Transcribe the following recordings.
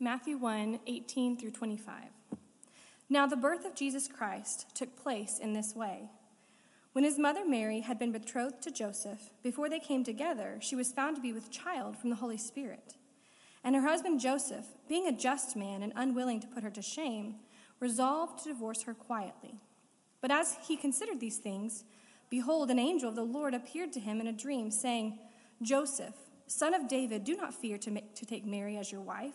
Matthew 1 18 through 25. Now, the birth of Jesus Christ took place in this way. When his mother Mary had been betrothed to Joseph, before they came together, she was found to be with child from the Holy Spirit. And her husband Joseph, being a just man and unwilling to put her to shame, resolved to divorce her quietly. But as he considered these things, behold, an angel of the Lord appeared to him in a dream, saying, Joseph, son of David, do not fear to, make, to take Mary as your wife,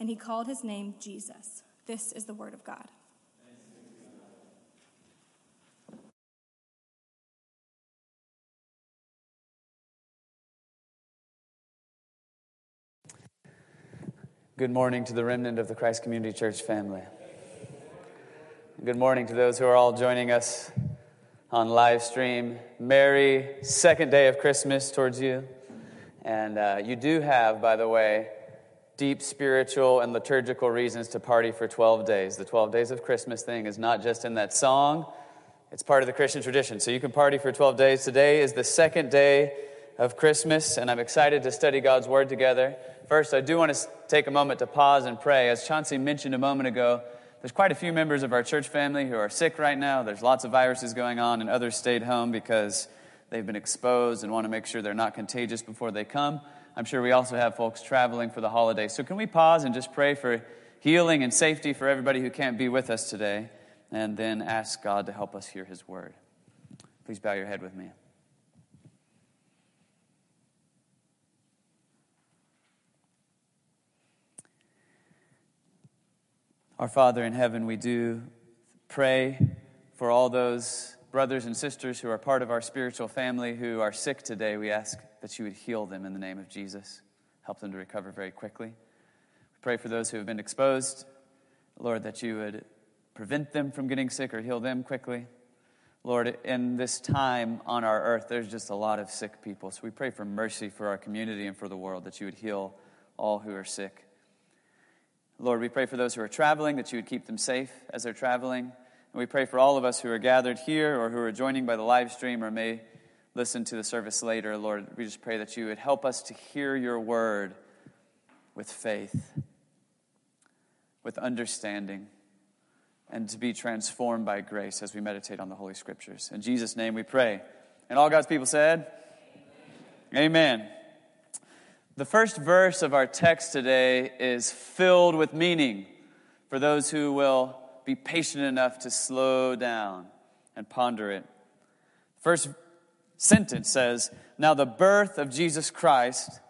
and he called his name Jesus. This is the word of God. Good morning to the remnant of the Christ Community Church family. Good morning to those who are all joining us on live stream. Merry second day of Christmas towards you. And uh, you do have, by the way, deep spiritual and liturgical reasons to party for 12 days. The 12 days of Christmas thing is not just in that song, it's part of the Christian tradition. So you can party for 12 days. Today is the second day of Christmas, and I'm excited to study God's Word together. First, I do want to take a moment to pause and pray. As Chauncey mentioned a moment ago, there's quite a few members of our church family who are sick right now. There's lots of viruses going on, and others stayed home because they've been exposed and want to make sure they're not contagious before they come. I'm sure we also have folks traveling for the holidays. So, can we pause and just pray for healing and safety for everybody who can't be with us today, and then ask God to help us hear His word? Please bow your head with me. Our Father in heaven, we do pray for all those brothers and sisters who are part of our spiritual family who are sick today. We ask that you would heal them in the name of Jesus, help them to recover very quickly. We pray for those who have been exposed, Lord, that you would prevent them from getting sick or heal them quickly. Lord, in this time on our earth, there's just a lot of sick people. So we pray for mercy for our community and for the world, that you would heal all who are sick. Lord, we pray for those who are traveling, that you would keep them safe as they're traveling. And we pray for all of us who are gathered here or who are joining by the live stream or may listen to the service later. Lord, we just pray that you would help us to hear your word with faith, with understanding, and to be transformed by grace as we meditate on the Holy Scriptures. In Jesus' name we pray. And all God's people said, Amen. Amen. The first verse of our text today is filled with meaning for those who will be patient enough to slow down and ponder it. First sentence says, Now the birth of Jesus Christ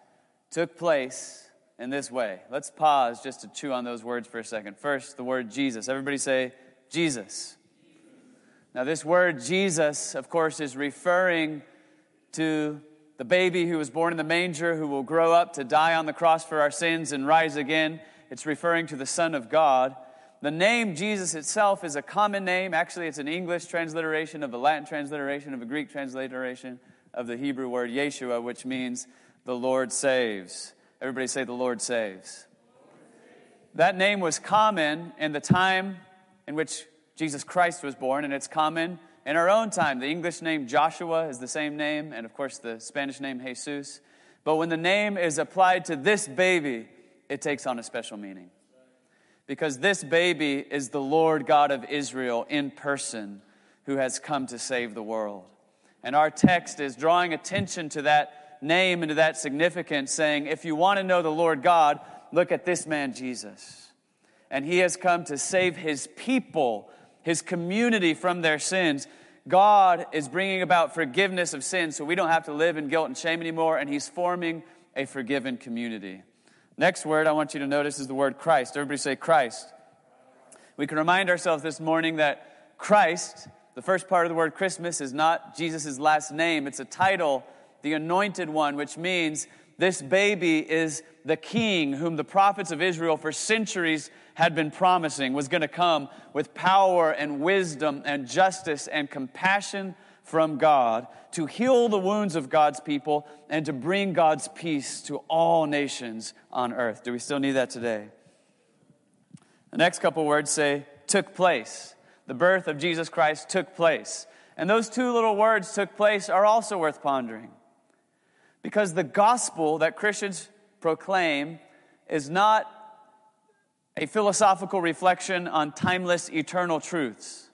took place in this way. Let's pause just to chew on those words for a second. First, the word Jesus. Everybody say, Jesus. Now, this word Jesus, of course, is referring to the baby who was born in the manger, who will grow up to die on the cross for our sins and rise again. It's referring to the Son of God. The name Jesus itself is a common name. Actually, it's an English transliteration of a Latin transliteration of a Greek transliteration of the Hebrew word Yeshua, which means the Lord saves. Everybody say, the Lord saves. That name was common in the time in which Jesus Christ was born, and it's common in our own time, the English name Joshua is the same name, and of course the Spanish name Jesus. But when the name is applied to this baby, it takes on a special meaning. Because this baby is the Lord God of Israel in person who has come to save the world. And our text is drawing attention to that name and to that significance, saying, if you want to know the Lord God, look at this man, Jesus. And he has come to save his people his community from their sins. God is bringing about forgiveness of sins so we don't have to live in guilt and shame anymore, and He's forming a forgiven community. Next word I want you to notice is the word Christ. Everybody say Christ. We can remind ourselves this morning that Christ, the first part of the word Christmas, is not Jesus' last name, it's a title, the anointed one, which means This baby is the king whom the prophets of Israel for centuries had been promising was going to come with power and wisdom and justice and compassion from God to heal the wounds of God's people and to bring God's peace to all nations on earth. Do we still need that today? The next couple words say, took place. The birth of Jesus Christ took place. And those two little words, took place, are also worth pondering. Because the gospel that Christians proclaim is not a philosophical reflection on timeless eternal truths.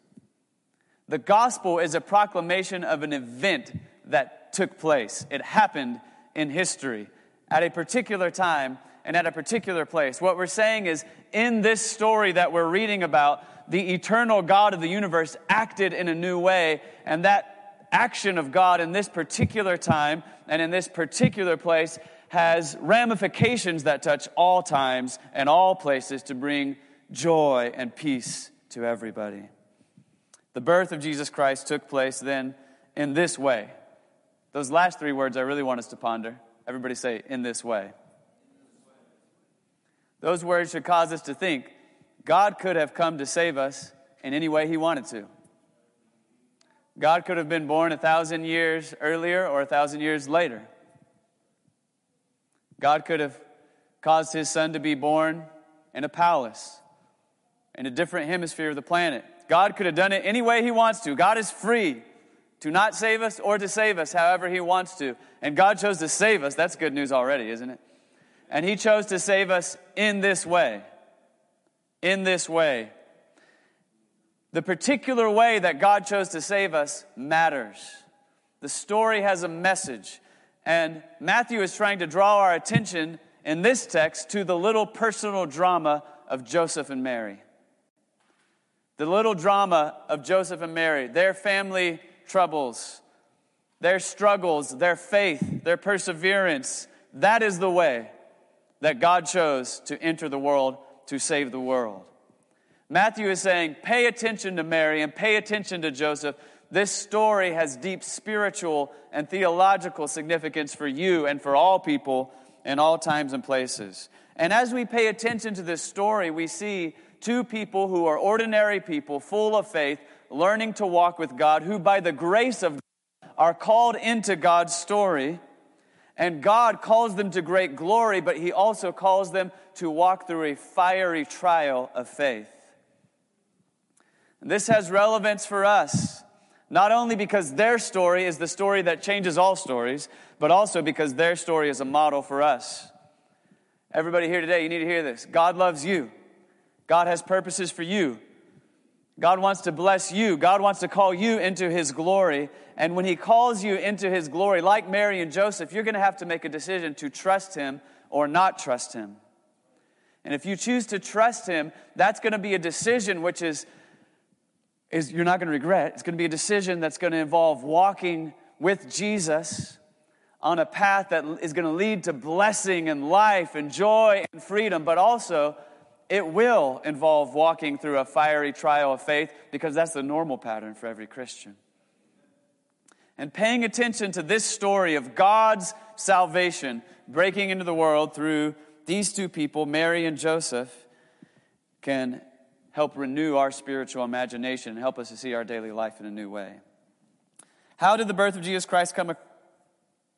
The gospel is a proclamation of an event that took place. It happened in history at a particular time and at a particular place. What we're saying is, in this story that we're reading about, the eternal God of the universe acted in a new way, and that action of God in this particular time and in this particular place has ramifications that touch all times and all places to bring joy and peace to everybody. The birth of Jesus Christ took place then in this way. Those last three words I really want us to ponder. Everybody say, in this way. Those words should cause us to think God could have come to save us in any way He wanted to. God could have been born a thousand years earlier or a thousand years later. God could have caused his son to be born in a palace in a different hemisphere of the planet. God could have done it any way he wants to. God is free to not save us or to save us however he wants to. And God chose to save us. That's good news already, isn't it? And he chose to save us in this way. In this way. The particular way that God chose to save us matters. The story has a message. And Matthew is trying to draw our attention in this text to the little personal drama of Joseph and Mary. The little drama of Joseph and Mary, their family troubles, their struggles, their faith, their perseverance. That is the way that God chose to enter the world to save the world. Matthew is saying, pay attention to Mary and pay attention to Joseph this story has deep spiritual and theological significance for you and for all people in all times and places. And as we pay attention to this story, we see two people who are ordinary people, full of faith, learning to walk with God, who by the grace of God are called into God's story. And God calls them to great glory, but He also calls them to walk through a fiery trial of faith. And this has relevance for us not only because their story is the story that changes all stories, but also because their story is a model for us. Everybody here today, you need to hear this. God loves you. God has purposes for you. God wants to bless you. God wants to call you into his glory. And when he calls you into his glory, like Mary and Joseph, you're going to have to make a decision to trust him or not trust him. And if you choose to trust him, that's going to be a decision which is is you're not going to regret. It's going to be a decision that's going to involve walking with Jesus on a path that is going to lead to blessing and life and joy and freedom, but also it will involve walking through a fiery trial of faith because that's the normal pattern for every Christian. And paying attention to this story of God's salvation breaking into the world through these two people, Mary and Joseph, can help renew our spiritual imagination and help us to see our daily life in a new way. How did the birth of Jesus Christ come,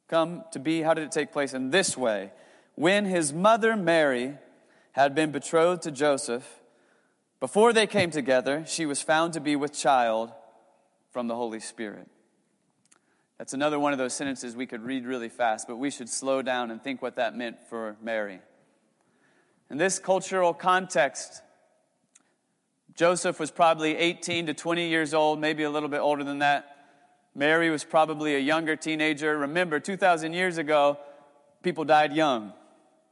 come to be? How did it take place? In this way. When his mother Mary had been betrothed to Joseph, before they came together, she was found to be with child from the Holy Spirit. That's another one of those sentences we could read really fast, but we should slow down and think what that meant for Mary. In this cultural context, Joseph was probably 18 to 20 years old, maybe a little bit older than that. Mary was probably a younger teenager. Remember, 2,000 years ago, people died young.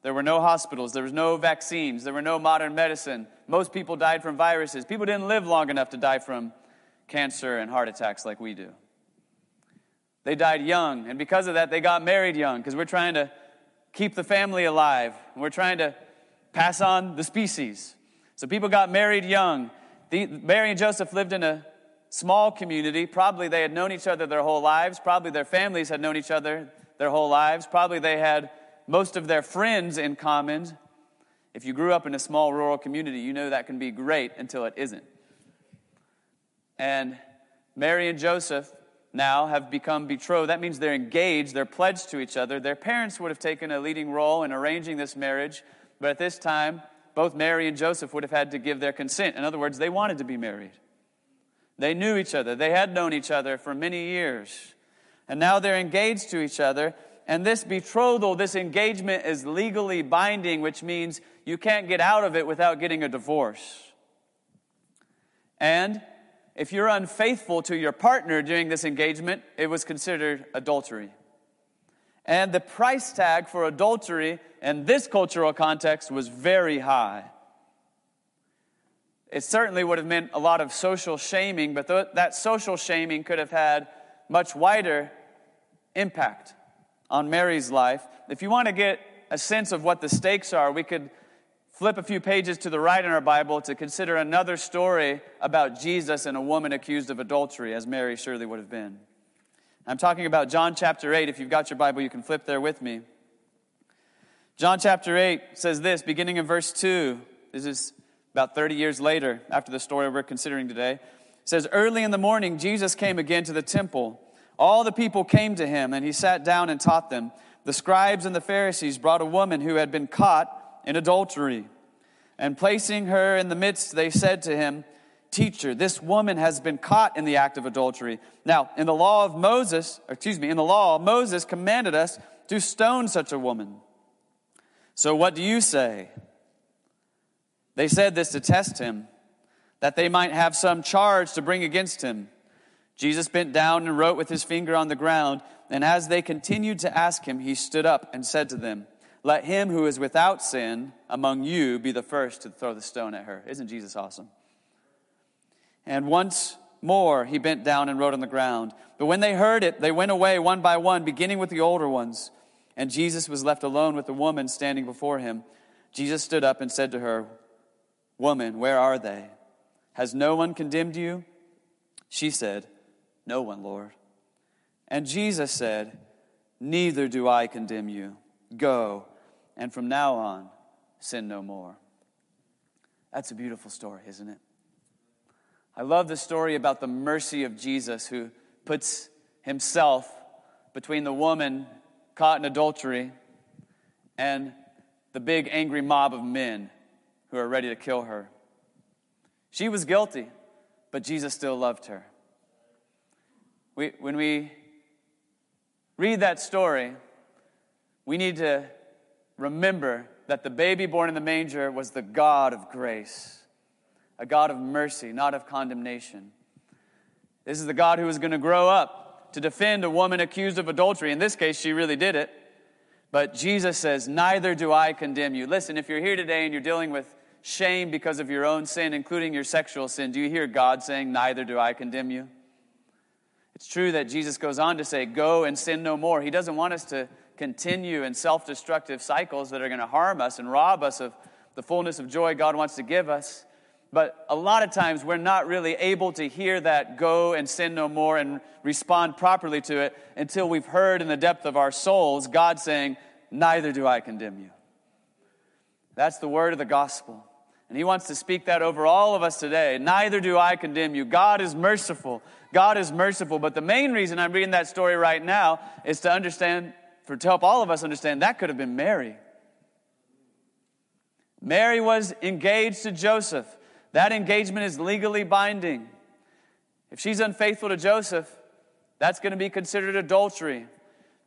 There were no hospitals, there was no vaccines, there were no modern medicine. Most people died from viruses. People didn't live long enough to die from cancer and heart attacks like we do. They died young, and because of that, they got married young because we're trying to keep the family alive. We're trying to pass on the species. So people got married young. The, Mary and Joseph lived in a small community. Probably they had known each other their whole lives. Probably their families had known each other their whole lives. Probably they had most of their friends in common. If you grew up in a small rural community, you know that can be great until it isn't. And Mary and Joseph now have become betrothed. That means they're engaged, they're pledged to each other. Their parents would have taken a leading role in arranging this marriage, but at this time, both Mary and Joseph would have had to give their consent. In other words, they wanted to be married. They knew each other, they had known each other for many years. And now they're engaged to each other. And this betrothal, this engagement is legally binding, which means you can't get out of it without getting a divorce. And if you're unfaithful to your partner during this engagement, it was considered adultery. And the price tag for adultery in this cultural context was very high. It certainly would have meant a lot of social shaming, but th- that social shaming could have had much wider impact on Mary's life. If you want to get a sense of what the stakes are, we could flip a few pages to the right in our Bible to consider another story about Jesus and a woman accused of adultery, as Mary surely would have been. I'm talking about John chapter 8. If you've got your Bible, you can flip there with me. John chapter 8 says this, beginning in verse 2. This is about 30 years later, after the story we're considering today. It says, Early in the morning, Jesus came again to the temple. All the people came to him, and he sat down and taught them. The scribes and the Pharisees brought a woman who had been caught in adultery. And placing her in the midst, they said to him, Teacher, this woman has been caught in the act of adultery. Now, in the law of Moses, excuse me, in the law, Moses commanded us to stone such a woman. So what do you say? They said this to test him, that they might have some charge to bring against him. Jesus bent down and wrote with his finger on the ground, and as they continued to ask him, he stood up and said to them, Let him who is without sin among you be the first to throw the stone at her. Isn't Jesus awesome? And once more he bent down and wrote on the ground. But when they heard it, they went away one by one, beginning with the older ones. And Jesus was left alone with the woman standing before him. Jesus stood up and said to her, Woman, where are they? Has no one condemned you? She said, no one, Lord. And Jesus said, Neither do I condemn you. Go, and from now on, sin no more. That's a beautiful story, isn't it? I love the story about the mercy of Jesus who puts himself between the woman caught in adultery and the big angry mob of men who are ready to kill her. She was guilty, but Jesus still loved her. We, when we read that story, we need to remember that the baby born in the manger was the God of grace, a God of mercy, not of condemnation. This is the God who was going to grow up to defend a woman accused of adultery. In this case, she really did it. But Jesus says, Neither do I condemn you. Listen, if you're here today and you're dealing with shame because of your own sin, including your sexual sin, do you hear God saying, Neither do I condemn you? It's true that Jesus goes on to say, Go and sin no more. He doesn't want us to continue in self destructive cycles that are going to harm us and rob us of the fullness of joy God wants to give us. But a lot of times we're not really able to hear that go and sin no more and respond properly to it until we've heard in the depth of our souls God saying, Neither do I condemn you. That's the word of the gospel. And he wants to speak that over all of us today. Neither do I condemn you. God is merciful. God is merciful. But the main reason I'm reading that story right now is to understand, for to help all of us understand, that could have been Mary. Mary was engaged to Joseph. That engagement is legally binding. If she's unfaithful to Joseph, that's going to be considered adultery.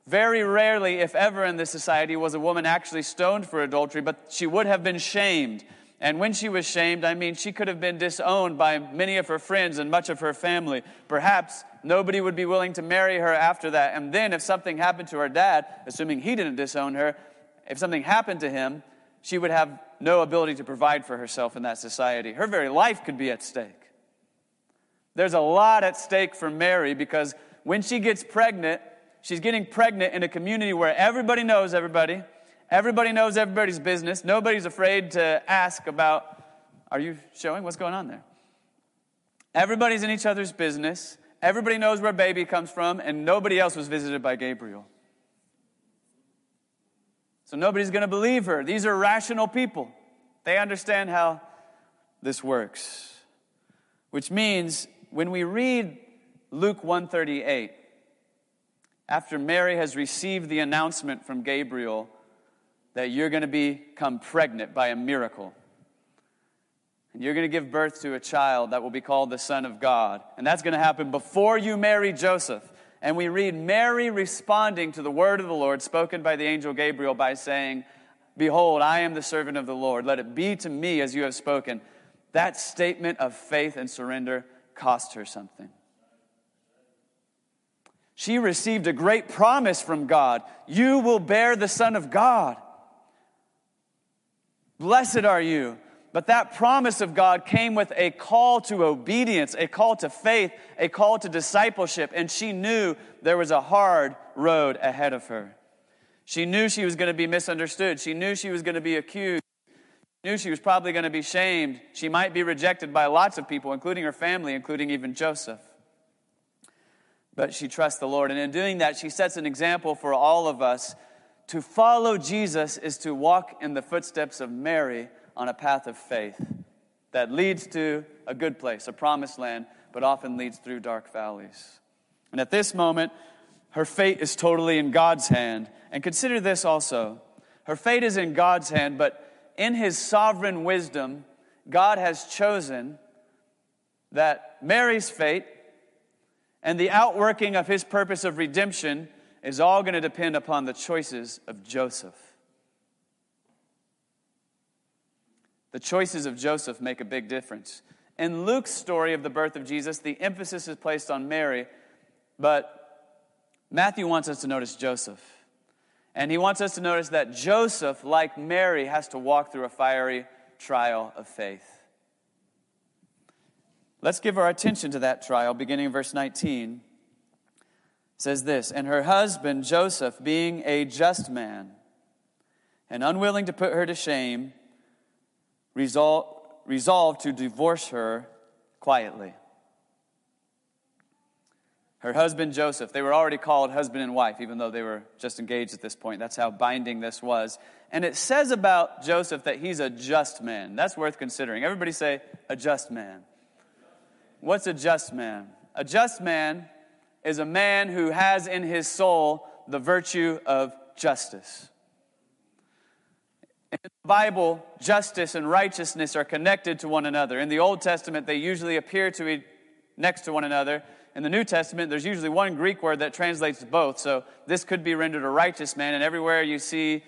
Very rarely, if ever in this society, was a woman actually stoned for adultery, but she would have been shamed. And when she was shamed, I mean, she could have been disowned by many of her friends and much of her family. Perhaps nobody would be willing to marry her after that. And then, if something happened to her dad, assuming he didn't disown her, if something happened to him, she would have no ability to provide for herself in that society. Her very life could be at stake. There's a lot at stake for Mary because when she gets pregnant, she's getting pregnant in a community where everybody knows everybody Everybody knows everybody's business. Nobody's afraid to ask about, are you showing what's going on there? Everybody's in each other's business. Everybody knows where baby comes from, and nobody else was visited by Gabriel. So nobody's going to believe her. These are rational people. They understand how this works. Which means when we read Luke 138, after Mary has received the announcement from Gabriel that you're going to become pregnant by a miracle, and you're going to give birth to a child that will be called the Son of God. And that's going to happen before you marry Joseph. And we read Mary responding to the word of the Lord spoken by the angel Gabriel by saying, Behold, I am the servant of the Lord. Let it be to me as you have spoken. That statement of faith and surrender cost her something. She received a great promise from God You will bear the Son of God. Blessed are you. But that promise of God came with a call to obedience, a call to faith, a call to discipleship, and she knew there was a hard road ahead of her. She knew she was going to be misunderstood. She knew she was going to be accused. She knew she was probably going to be shamed. She might be rejected by lots of people, including her family, including even Joseph. But she trusts the Lord. And in doing that, she sets an example for all of us. To follow Jesus is to walk in the footsteps of Mary on a path of faith that leads to a good place, a promised land, but often leads through dark valleys. And at this moment, her fate is totally in God's hand. And consider this also her fate is in God's hand, but in his sovereign wisdom, God has chosen that Mary's fate and the outworking of his purpose of redemption is all going to depend upon the choices of Joseph. The choices of Joseph make a big difference. In Luke's story of the birth of Jesus, the emphasis is placed on Mary, but Matthew wants us to notice Joseph. And he wants us to notice that Joseph, like Mary, has to walk through a fiery trial of faith. Let's give our attention to that trial, beginning in verse 19. Says this And her husband, Joseph, being a just man and unwilling to put her to shame, resolved, resolved to divorce her quietly. Her husband Joseph, they were already called husband and wife, even though they were just engaged at this point. That's how binding this was. And it says about Joseph that he's a just man. That's worth considering. Everybody say, a just man. What's a just man? A just man is a man who has in his soul the virtue of justice. In the Bible, justice and righteousness are connected to one another. In the Old Testament, they usually appear to be next to one another. In the New Testament, there's usually one Greek word that translates both. So this could be rendered a righteous man, and everywhere you see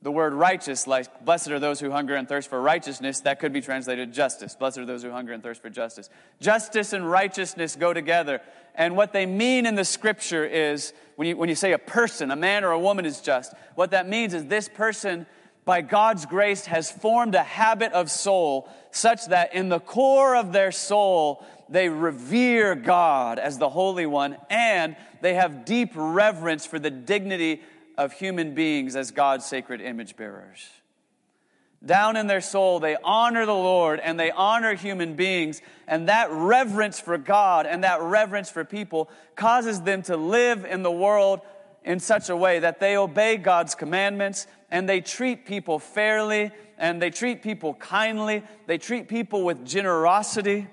the word righteous, like blessed are those who hunger and thirst for righteousness, that could be translated justice. Blessed are those who hunger and thirst for justice. Justice and righteousness go together. And what they mean in the scripture is when you, when you say a person, a man or a woman is just, what that means is this person by God's grace, has formed a habit of soul such that in the core of their soul, they revere God as the Holy One and they have deep reverence for the dignity of human beings as God's sacred image bearers. Down in their soul, they honor the Lord and they honor human beings. And that reverence for God and that reverence for people causes them to live in the world in such a way that they obey God's commandments and they treat people fairly and they treat people kindly. They treat people with generosity.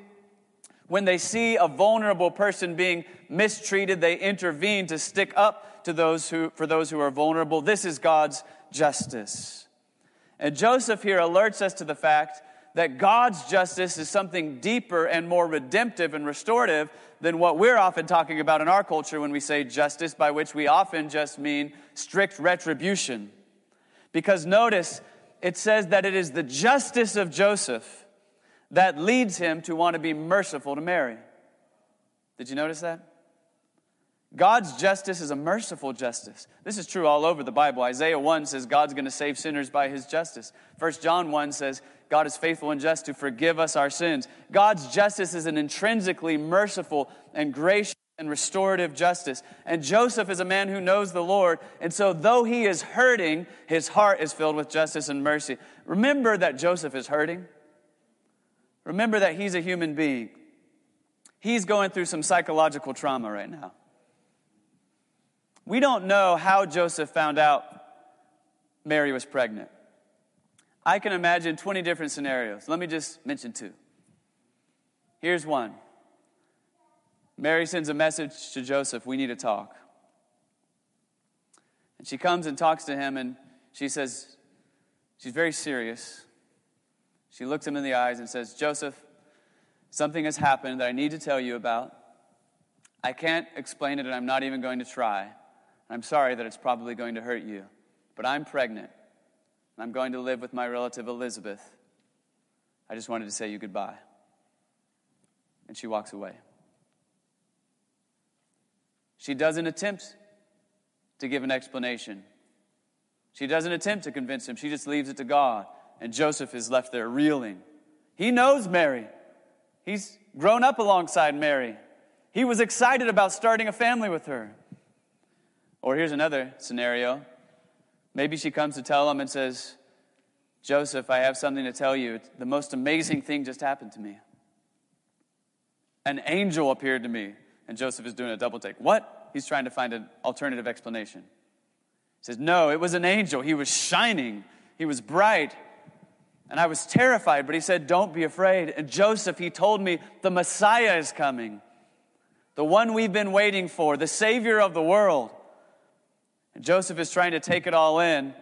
When they see a vulnerable person being mistreated, they intervene to stick up to those who, for those who are vulnerable. This is God's justice. And Joseph here alerts us to the fact that God's justice is something deeper and more redemptive and restorative than what we're often talking about in our culture when we say justice, by which we often just mean strict retribution. Because notice, it says that it is the justice of Joseph that leads him to want to be merciful to Mary. Did you notice that? God's justice is a merciful justice. This is true all over the Bible. Isaiah 1 says God's going to save sinners by his justice. 1 John 1 says God is faithful and just to forgive us our sins. God's justice is an intrinsically merciful and gracious and restorative justice. And Joseph is a man who knows the Lord. And so, though he is hurting, his heart is filled with justice and mercy. Remember that Joseph is hurting. Remember that he's a human being. He's going through some psychological trauma right now. We don't know how Joseph found out Mary was pregnant. I can imagine 20 different scenarios. Let me just mention two. Here's one Mary sends a message to Joseph We need to talk. And she comes and talks to him, and she says, She's very serious. She looks him in the eyes and says, Joseph, something has happened that I need to tell you about. I can't explain it, and I'm not even going to try. I'm sorry that it's probably going to hurt you, but I'm pregnant. And I'm going to live with my relative Elizabeth. I just wanted to say you goodbye. And she walks away. She doesn't attempt to give an explanation. She doesn't attempt to convince him. She just leaves it to God. And Joseph is left there reeling. He knows Mary. He's grown up alongside Mary. He was excited about starting a family with her. Or here's another scenario. Maybe she comes to tell him and says, Joseph, I have something to tell you. The most amazing thing just happened to me. An angel appeared to me. And Joseph is doing a double take. What? He's trying to find an alternative explanation. He says, No, it was an angel. He was shining, he was bright. And I was terrified, but he said, Don't be afraid. And Joseph, he told me, the Messiah is coming, the one we've been waiting for, the Savior of the world. And Joseph is trying to take it all in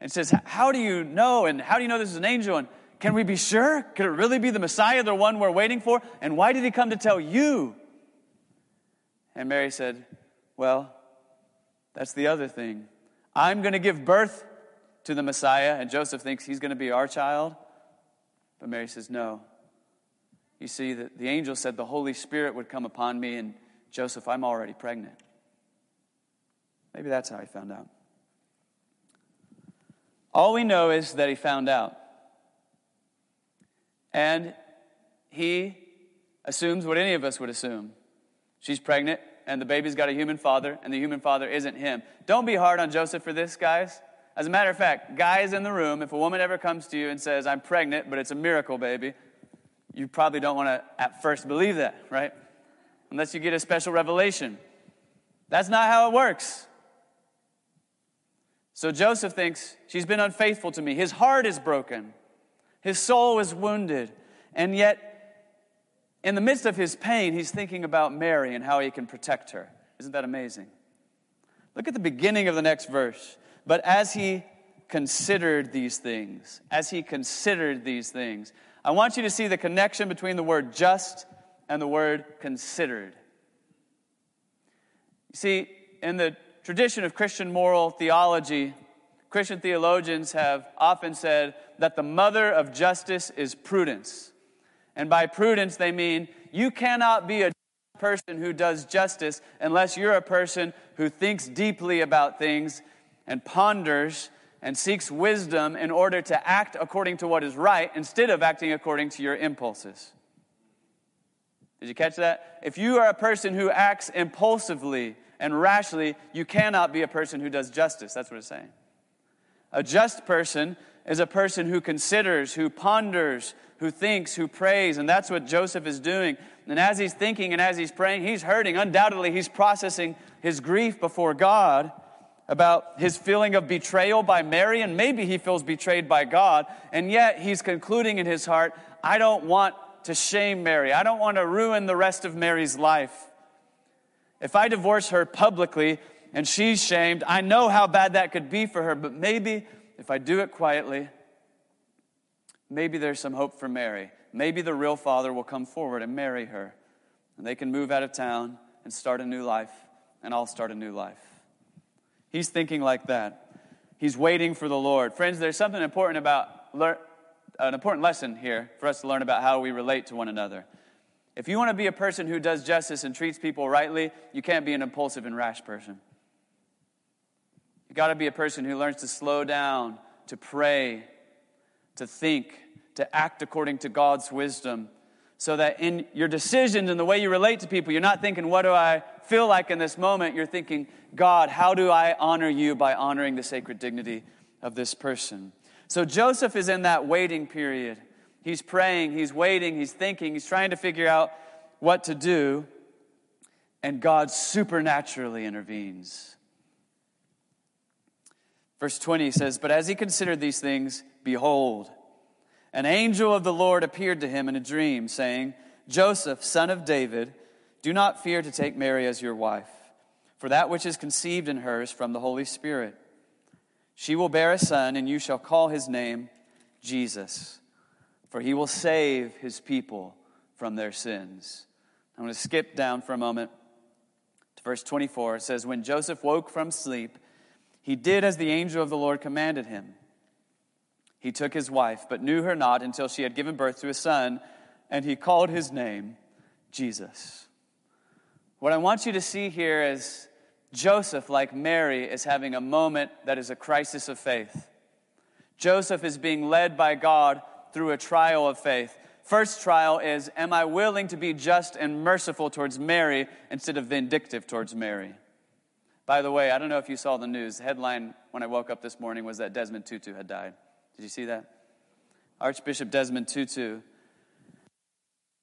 and says, How do you know? And how do you know this is an angel? And can we be sure? Could it really be the Messiah, the one we're waiting for? And why did he come to tell you? And Mary said, Well, that's the other thing. I'm going to give birth to the Messiah, and Joseph thinks he's going to be our child. But Mary says, No. You see, the, the angel said the Holy Spirit would come upon me, and Joseph, I'm already pregnant. Maybe that's how he found out. All we know is that he found out. And he assumes what any of us would assume She's pregnant, and the baby's got a human father, and the human father isn't him. Don't be hard on Joseph for this, guys. As a matter of fact, guys in the room, if a woman ever comes to you and says, I'm pregnant, but it's a miracle baby, you probably don't want to at first believe that, right? Unless you get a special revelation. That's not how it works. So Joseph thinks, She's been unfaithful to me. His heart is broken, his soul is wounded, and yet in the midst of his pain, he's thinking about Mary and how he can protect her. Isn't that amazing? Look at the beginning of the next verse. But as he considered these things, as he considered these things, I want you to see the connection between the word just and the word considered. You see, in the tradition of Christian moral theology, Christian theologians have often said that the mother of justice is prudence. And by prudence, they mean you cannot be a person who does justice unless you're a person who thinks deeply about things and ponders and seeks wisdom in order to act according to what is right instead of acting according to your impulses. Did you catch that? If you are a person who acts impulsively and rashly, you cannot be a person who does justice. That's what it's saying. A just person is a person who considers, who ponders, who thinks, who prays, and that's what Joseph is doing. And as he's thinking and as he's praying, he's hurting. Undoubtedly, he's processing his grief before God about his feeling of betrayal by Mary, and maybe he feels betrayed by God, and yet he's concluding in his heart, I don't want to shame Mary. I don't want to ruin the rest of Mary's life. If I divorce her publicly and she's shamed, I know how bad that could be for her, but maybe if I do it quietly, maybe there's some hope for Mary. Maybe the real father will come forward and marry her. And they can move out of town and start a new life, and I'll start a new life. He's thinking like that. He's waiting for the Lord. Friends, there's something important about an important lesson here for us to learn about how we relate to one another. If you want to be a person who does justice and treats people rightly, you can't be an impulsive and rash person. You've got to be a person who learns to slow down, to pray, to think, to act according to God's wisdom. So that in your decisions and the way you relate to people, you're not thinking, what do I feel like in this moment? You're thinking, God, how do I honor you by honoring the sacred dignity of this person? So Joseph is in that waiting period. He's praying, he's waiting, he's thinking, he's trying to figure out what to do, and God supernaturally intervenes. Verse 20 says, But as he considered these things, behold, an angel of the Lord appeared to him in a dream, saying, Joseph, son of David, do not fear to take Mary as your wife, for that which is conceived in her is from the Holy Spirit. She will bear a son, and you shall call his name Jesus, for he will save his people from their sins. I'm going to skip down for a moment to verse 24. It says, When Joseph woke from sleep, he did as the angel of the Lord commanded him. He took his wife, but knew her not until she had given birth to a son, and he called his name Jesus. What I want you to see here is Joseph, like Mary, is having a moment that is a crisis of faith. Joseph is being led by God through a trial of faith. First trial is Am I willing to be just and merciful towards Mary instead of vindictive towards Mary? By the way, I don't know if you saw the news. The headline when I woke up this morning was that Desmond Tutu had died. Did you see that? Archbishop Desmond Tutu,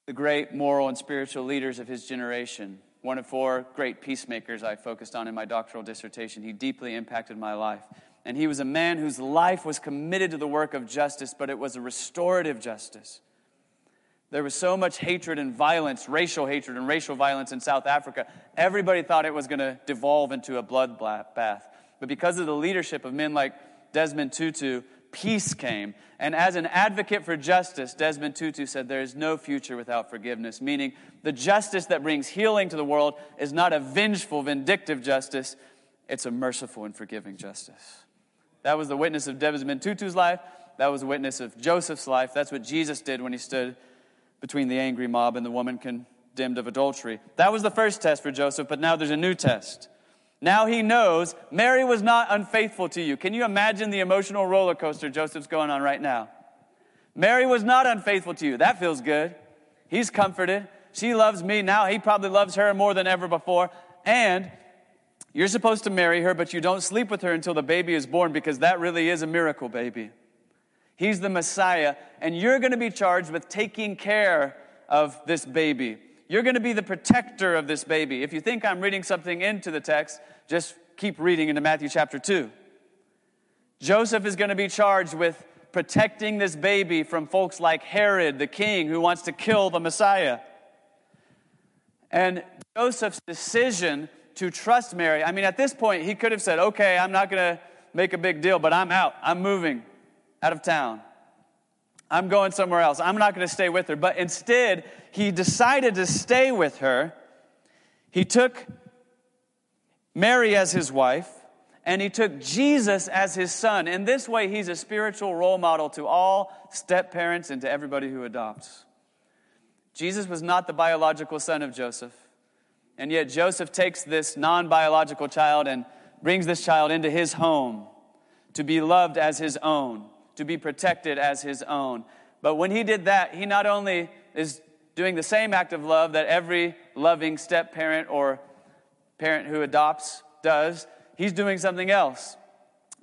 the great moral and spiritual leaders of his generation, one of four great peacemakers I focused on in my doctoral dissertation. He deeply impacted my life. And he was a man whose life was committed to the work of justice, but it was a restorative justice. There was so much hatred and violence, racial hatred and racial violence in South Africa. Everybody thought it was going to devolve into a bloodbath. But because of the leadership of men like Desmond Tutu, peace came. And as an advocate for justice, Desmond Tutu said, There is no future without forgiveness, meaning the justice that brings healing to the world is not a vengeful, vindictive justice, it's a merciful and forgiving justice. That was the witness of Desmond Tutu's life. That was the witness of Joseph's life. That's what Jesus did when he stood between the angry mob and the woman condemned of adultery. That was the first test for Joseph, but now there's a new test. Now he knows Mary was not unfaithful to you. Can you imagine the emotional roller coaster Joseph's going on right now? Mary was not unfaithful to you. That feels good. He's comforted. She loves me. Now he probably loves her more than ever before. And you're supposed to marry her, but you don't sleep with her until the baby is born because that really is a miracle baby. He's the Messiah, and you're going to be charged with taking care of this baby. You're going to be the protector of this baby. If you think I'm reading something into the text, just keep reading into Matthew chapter 2. Joseph is going to be charged with protecting this baby from folks like Herod, the king, who wants to kill the Messiah. And Joseph's decision to trust Mary, I mean, at this point, he could have said, okay, I'm not going to make a big deal, but I'm out. I'm moving out of town. I'm going somewhere else. I'm not going to stay with her. But instead, he decided to stay with her. He took Mary as his wife, and he took Jesus as his son. In this way, he's a spiritual role model to all step parents and to everybody who adopts. Jesus was not the biological son of Joseph. And yet, Joseph takes this non biological child and brings this child into his home to be loved as his own to be protected as his own. But when he did that, he not only is doing the same act of love that every loving step parent or parent who adopts does, he's doing something else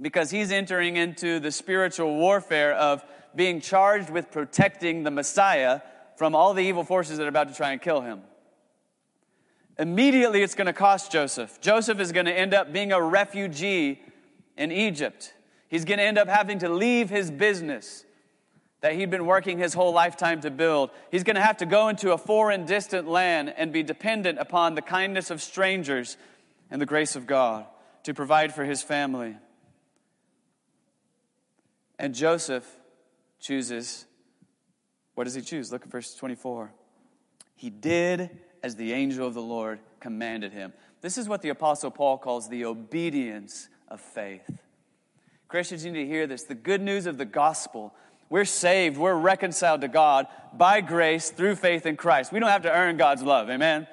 because he's entering into the spiritual warfare of being charged with protecting the Messiah from all the evil forces that are about to try and kill him. Immediately, it's going to cost Joseph. Joseph is going to end up being a refugee in Egypt. He's going to end up having to leave his business that he'd been working his whole lifetime to build. He's going to have to go into a foreign, distant land and be dependent upon the kindness of strangers and the grace of God to provide for his family. And Joseph chooses, what does he choose? Look at verse 24. He did as the angel of the Lord commanded him. This is what the Apostle Paul calls the obedience of faith. Christians need to hear this. The good news of the gospel. We're saved, we're reconciled to God by grace through faith in Christ. We don't have to earn God's love, amen?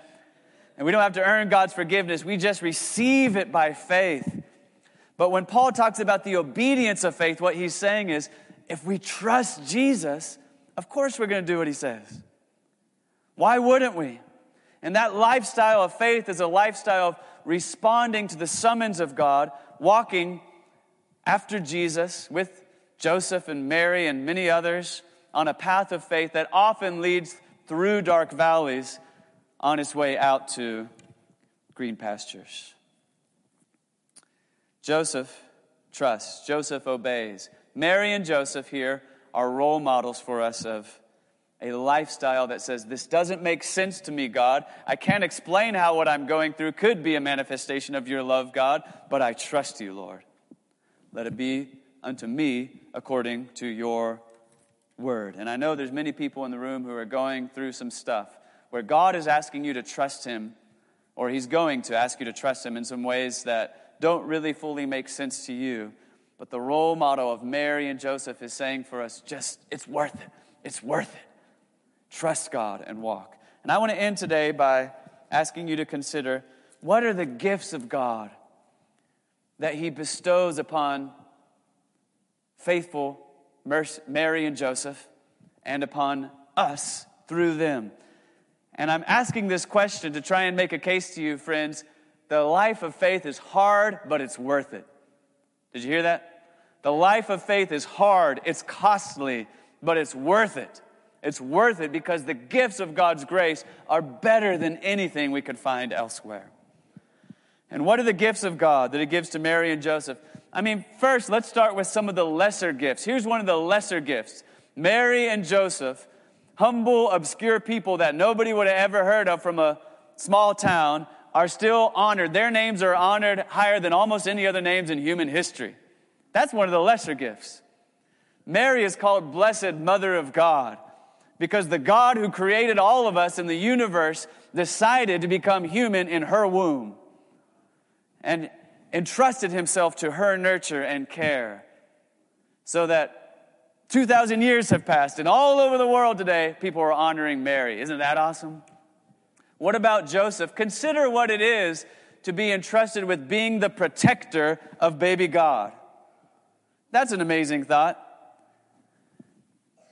And we don't have to earn God's forgiveness. We just receive it by faith. But when Paul talks about the obedience of faith, what he's saying is if we trust Jesus, of course we're going to do what he says. Why wouldn't we? And that lifestyle of faith is a lifestyle of responding to the summons of God, walking after Jesus with Joseph and Mary and many others on a path of faith that often leads through dark valleys on its way out to green pastures. Joseph trusts. Joseph obeys. Mary and Joseph here are role models for us of a lifestyle that says, This doesn't make sense to me, God. I can't explain how what I'm going through could be a manifestation of your love, God, but I trust you, Lord. Let it be unto me according to your word. And I know there's many people in the room who are going through some stuff where God is asking you to trust him, or he's going to ask you to trust him in some ways that don't really fully make sense to you. But the role model of Mary and Joseph is saying for us, just, it's worth it. It's worth it. Trust God and walk. And I want to end today by asking you to consider what are the gifts of God that He bestows upon faithful Mary and Joseph and upon us through them. And I'm asking this question to try and make a case to you, friends. The life of faith is hard, but it's worth it. Did you hear that? The life of faith is hard, it's costly, but it's worth it. It's worth it because the gifts of God's grace are better than anything we could find elsewhere. And what are the gifts of God that He gives to Mary and Joseph? I mean, first, let's start with some of the lesser gifts. Here's one of the lesser gifts Mary and Joseph, humble, obscure people that nobody would have ever heard of from a small town, are still honored. Their names are honored higher than almost any other names in human history. That's one of the lesser gifts. Mary is called Blessed Mother of God because the God who created all of us in the universe decided to become human in her womb and entrusted himself to her nurture and care so that 2,000 years have passed and all over the world today people are honoring Mary. Isn't that awesome? What about Joseph? Consider what it is to be entrusted with being the protector of baby God. That's an amazing thought.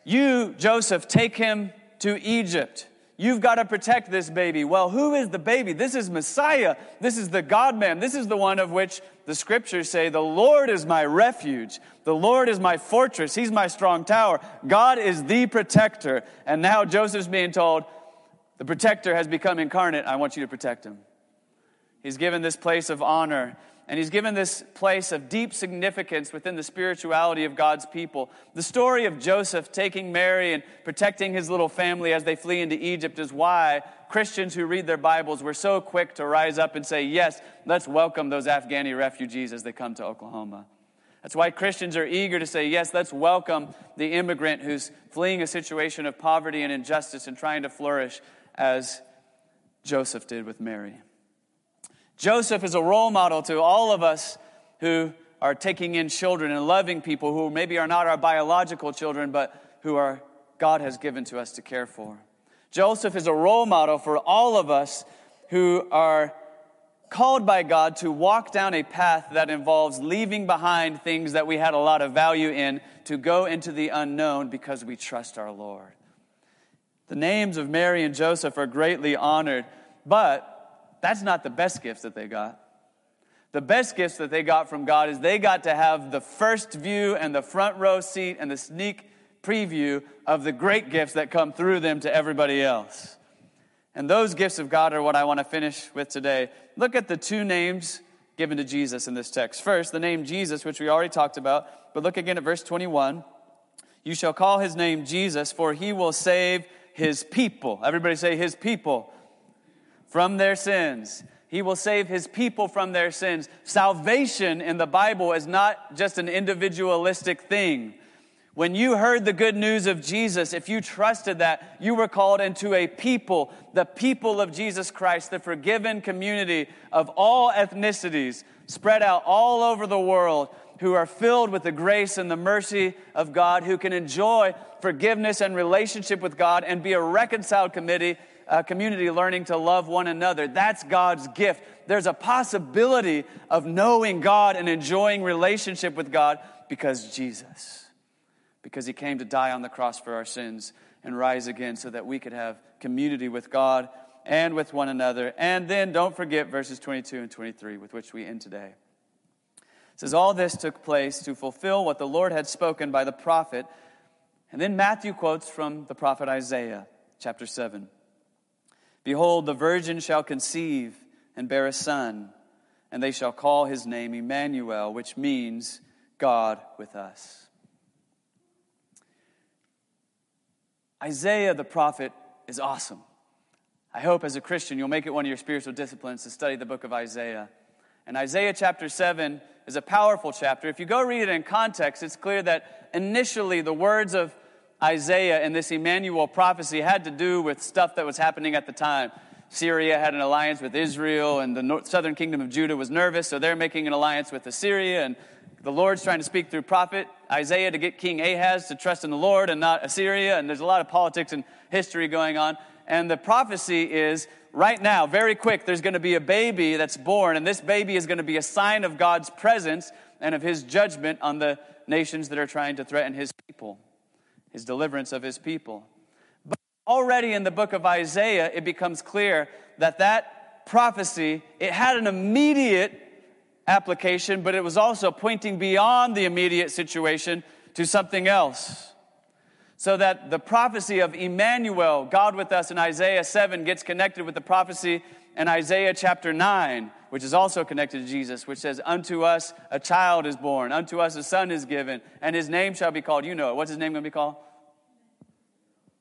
You, Joseph, take him to Egypt. You've got to protect this baby. Well, who is the baby? This is Messiah. This is the God man. This is the one of which the scriptures say, The Lord is my refuge. The Lord is my fortress. He's my strong tower. God is the protector. And now Joseph's being told, The protector has become incarnate. I want you to protect him. He's given this place of honor. And he's given this place of deep significance within the spirituality of God's people. The story of Joseph taking Mary and protecting his little family as they flee into Egypt is why Christians who read their Bibles were so quick to rise up and say, Yes, let's welcome those Afghani refugees as they come to Oklahoma. That's why Christians are eager to say, Yes, let's welcome the immigrant who's fleeing a situation of poverty and injustice and trying to flourish as Joseph did with Mary. Joseph is a role model to all of us who are taking in children and loving people who maybe are not our biological children, but who are God has given to us to care for. Joseph is a role model for all of us who are called by God to walk down a path that involves leaving behind things that we had a lot of value in to go into the unknown because we trust our Lord. The names of Mary and Joseph are greatly honored, but that's not the best gifts that they got. The best gifts that they got from God is they got to have the first view and the front row seat and the sneak preview of the great gifts that come through them to everybody else. And those gifts of God are what I want to finish with today. Look at the two names given to Jesus in this text. First, the name Jesus, which we already talked about, but look again at verse 21. You shall call his name Jesus, for he will save his people. Everybody say, his people from their sins. He will save his people from their sins. Salvation in the Bible is not just an individualistic thing. When you heard the good news of Jesus, if you trusted that, you were called into a people, the people of Jesus Christ, the forgiven community of all ethnicities spread out all over the world who are filled with the grace and the mercy of God, who can enjoy forgiveness and relationship with God and be a reconciled committee uh, community learning to love one another. That's God's gift. There's a possibility of knowing God and enjoying relationship with God because Jesus, because He came to die on the cross for our sins and rise again so that we could have community with God and with one another. And then don't forget verses 22 and 23 with which we end today. It says, All this took place to fulfill what the Lord had spoken by the prophet. And then Matthew quotes from the prophet Isaiah, chapter 7. Behold, the virgin shall conceive and bear a son, and they shall call his name Emmanuel, which means God with us. Isaiah the prophet is awesome. I hope as a Christian you'll make it one of your spiritual disciplines to study the book of Isaiah. And Isaiah chapter 7 is a powerful chapter. If you go read it in context, it's clear that initially the words of Isaiah and this Emmanuel prophecy had to do with stuff that was happening at the time. Syria had an alliance with Israel, and the southern kingdom of Judah was nervous, so they're making an alliance with Assyria. And the Lord's trying to speak through prophet Isaiah to get King Ahaz to trust in the Lord and not Assyria. And there's a lot of politics and history going on. And the prophecy is right now, very quick, there's going to be a baby that's born, and this baby is going to be a sign of God's presence and of his judgment on the nations that are trying to threaten his people, his deliverance of his people. But already in the book of Isaiah, it becomes clear that that prophecy, it had an immediate application, but it was also pointing beyond the immediate situation to something else so that the prophecy of Emmanuel, God with us in Isaiah 7, gets connected with the prophecy in Isaiah chapter 9, which is also connected to Jesus, which says, Unto us a child is born, unto us a son is given, and his name shall be called. You know it. What's his name going to be called?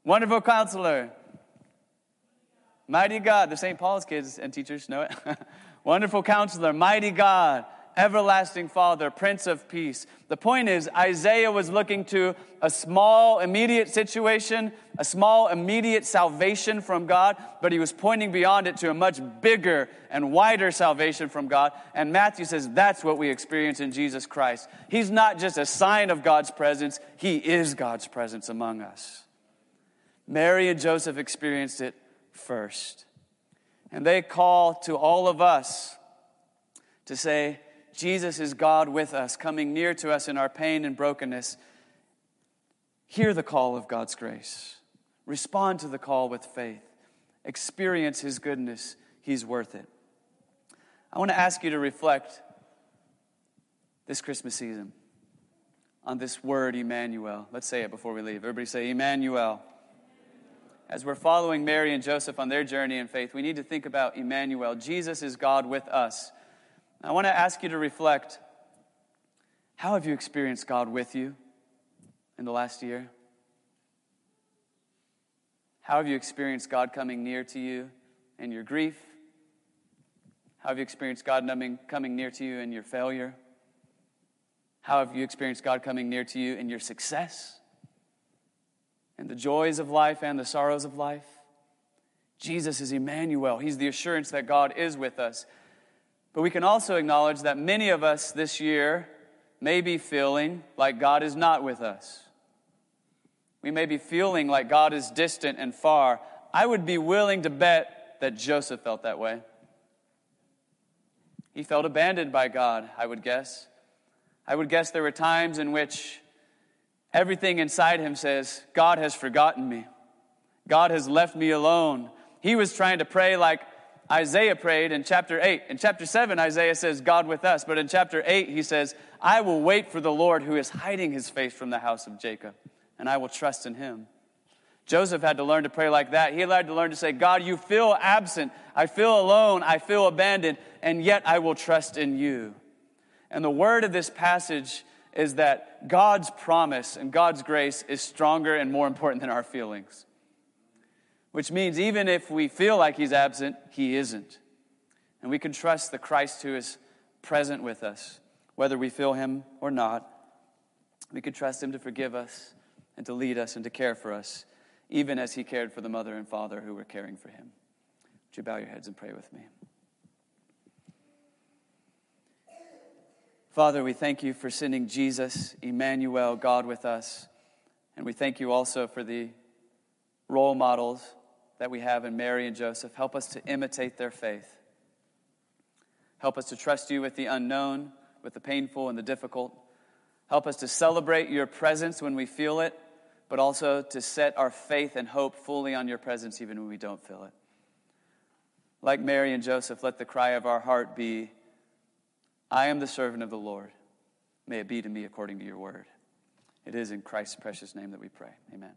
Wonderful counselor. Mighty God. The St. Paul's kids and teachers know it. Wonderful counselor, mighty God, everlasting Father, Prince of Peace. The point is, Isaiah was looking to a small, immediate situation, a small, immediate salvation from God, but he was pointing beyond it to a much bigger and wider salvation from God. And Matthew says that's what we experience in Jesus Christ. He's not just a sign of God's presence, he is God's presence among us. Mary and Joseph experienced it first. And they call to all of us to say, Jesus is God with us, coming near to us in our pain and brokenness. Hear the call of God's grace. Respond to the call with faith. Experience His goodness. He's worth it. I want to ask you to reflect this Christmas season on this word, Emmanuel. Let's say it before we leave. Everybody say, Emmanuel. As we're following Mary and Joseph on their journey in faith, we need to think about Emmanuel. Jesus is God with us. I want to ask you to reflect how have you experienced God with you in the last year? How have you experienced God coming near to you in your grief? How have you experienced God coming near to you in your failure? How have you experienced God coming near to you in your success? And the joys of life and the sorrows of life? Jesus is Emmanuel. He's the assurance that God is with us. But we can also acknowledge that many of us this year may be feeling like God is not with us. We may be feeling like God is distant and far. I would be willing to bet that Joseph felt that way. He felt abandoned by God, I would guess. I would guess there were times in which everything inside him says, God has forgotten me. God has left me alone. He was trying to pray like Isaiah prayed in chapter 8. In chapter 7, Isaiah says, God with us. But in chapter 8, he says, I will wait for the Lord who is hiding his face from the house of Jacob, and I will trust in him. Joseph had to learn to pray like that. He had to learn to say, God, you feel absent. I feel alone. I feel abandoned, and yet I will trust in you. And the word of this passage is that God's promise and God's grace is stronger and more important than our feelings which means even if we feel like he's absent, he isn't. And we can trust the Christ who is present with us, whether we feel him or not. We can trust him to forgive us and to lead us and to care for us, even as he cared for the mother and father who were caring for him. Would you bow your heads and pray with me? Father, we thank you for sending Jesus, Emmanuel, God with us. And we thank you also for the role models that we have in Mary and Joseph. Help us to imitate their faith. Help us to trust you with the unknown, with the painful and the difficult. Help us to celebrate your presence when we feel it, but also to set our faith and hope fully on your presence even when we don't feel it. Like Mary and Joseph, let the cry of our heart be I am the servant of the Lord. May it be to me according to your word. It is in Christ's precious name that we pray. Amen.